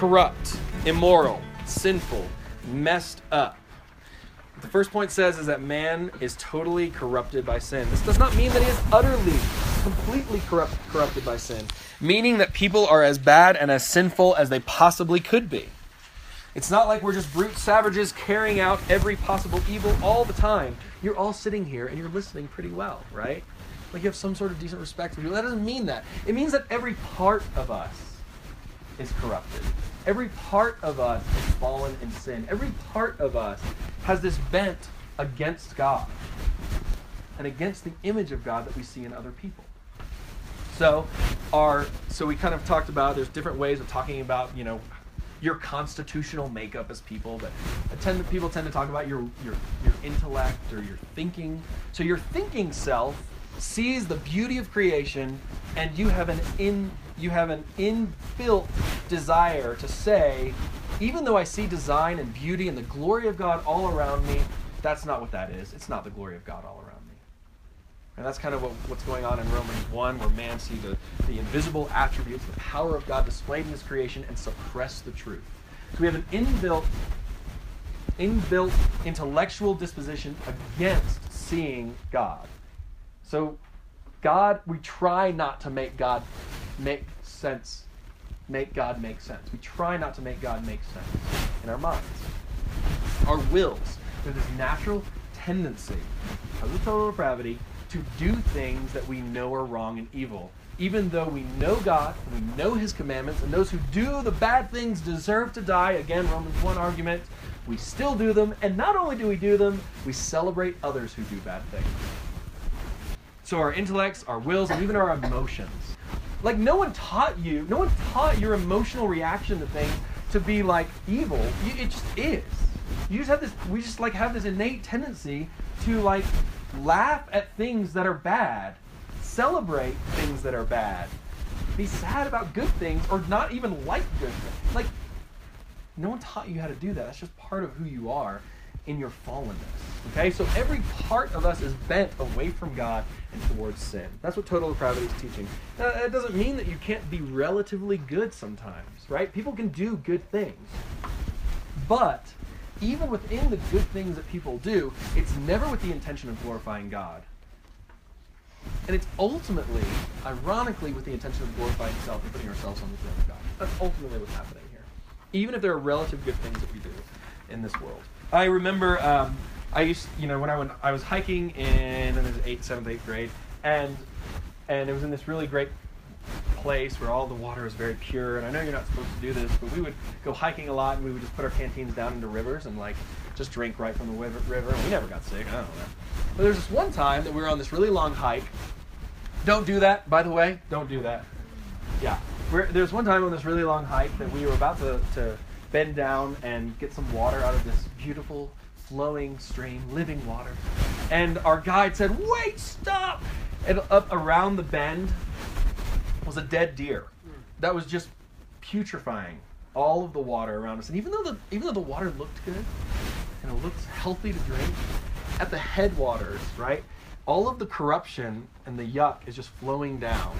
corrupt, immoral, sinful, messed up. The first point says is that man is totally corrupted by sin. This does not mean that he is utterly, completely corrupt, corrupted by sin, meaning that people are as bad and as sinful as they possibly could be. It's not like we're just brute savages carrying out every possible evil all the time. You're all sitting here and you're listening pretty well, right? Like you have some sort of decent respect for people. That doesn't mean that. It means that every part of us is corrupted. Every part of us is fallen in sin. Every part of us has this bent against God and against the image of God that we see in other people. So, our so we kind of talked about there's different ways of talking about you know your constitutional makeup as people, but tend to, people tend to talk about your your your intellect or your thinking. So your thinking self sees the beauty of creation, and you have an in you have an inbuilt desire to say, even though I see design and beauty and the glory of God all around me, that's not what that is. It's not the glory of God all around me. And that's kind of what, what's going on in Romans 1, where man see the, the invisible attributes, the power of God displayed in his creation, and suppress the truth. So we have an inbuilt, inbuilt intellectual disposition against seeing God. So God, we try not to make God make sense, make God make sense. We try not to make God make sense in our minds. Our wills, there's this natural tendency, because of total depravity, to do things that we know are wrong and evil. Even though we know God we know His commandments, and those who do the bad things deserve to die, again, Romans 1 argument, we still do them, and not only do we do them, we celebrate others who do bad things. So our intellects, our wills, and even our emotions like no one taught you, no one taught your emotional reaction to things to be like evil. It just is. You just have this. We just like have this innate tendency to like laugh at things that are bad, celebrate things that are bad, be sad about good things, or not even like good things. Like no one taught you how to do that. That's just part of who you are in your fallenness. Okay, so every part of us is bent away from God and towards sin. That's what total depravity is teaching. Now, that doesn't mean that you can't be relatively good sometimes, right? People can do good things. But even within the good things that people do, it's never with the intention of glorifying God. And it's ultimately, ironically, with the intention of glorifying self and putting ourselves on the throne of God. That's ultimately what's happening here. Even if there are relative good things that we do in this world. I remember um, I used, you know, when I went, I was hiking in, in eighth, seventh, eighth grade, and and it was in this really great place where all the water was very pure. And I know you're not supposed to do this, but we would go hiking a lot, and we would just put our canteens down into rivers and like just drink right from the river. And we never got sick. I don't know. But there's this one time that we were on this really long hike. Don't do that, by the way. Don't do that. Yeah. We're, there's one time on this really long hike that we were about to, to bend down and get some water out of this beautiful flowing stream, living water. And our guide said, Wait, stop! And up around the bend was a dead deer that was just putrefying all of the water around us. And even though the even though the water looked good and it looked healthy to drink, at the headwaters, right, all of the corruption and the yuck is just flowing down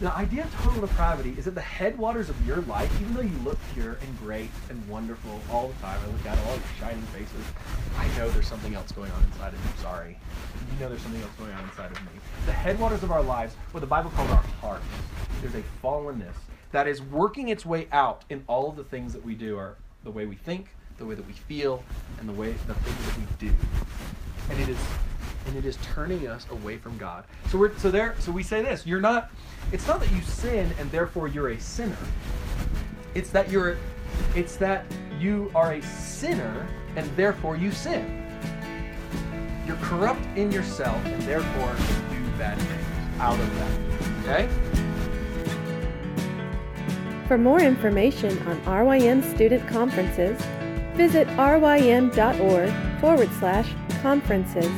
the idea of total depravity is that the headwaters of your life, even though you look pure and great and wonderful all the time, I look at all your shining faces, I know there's something else going on inside of you. Sorry. You know there's something else going on inside of me. The headwaters of our lives, what the Bible calls our hearts, there's a fallenness that is working its way out in all of the things that we do, are the way we think, the way that we feel, and the way the things that we do. And it is and it is turning us away from God. So we're so there so we say this, you're not it's not that you sin and therefore you're a sinner. It's that you're it's that you are a sinner and therefore you sin. You're corrupt in yourself and therefore you do bad things out of that. Okay? For more information on RYM student conferences, visit rym.org forward slash conferences.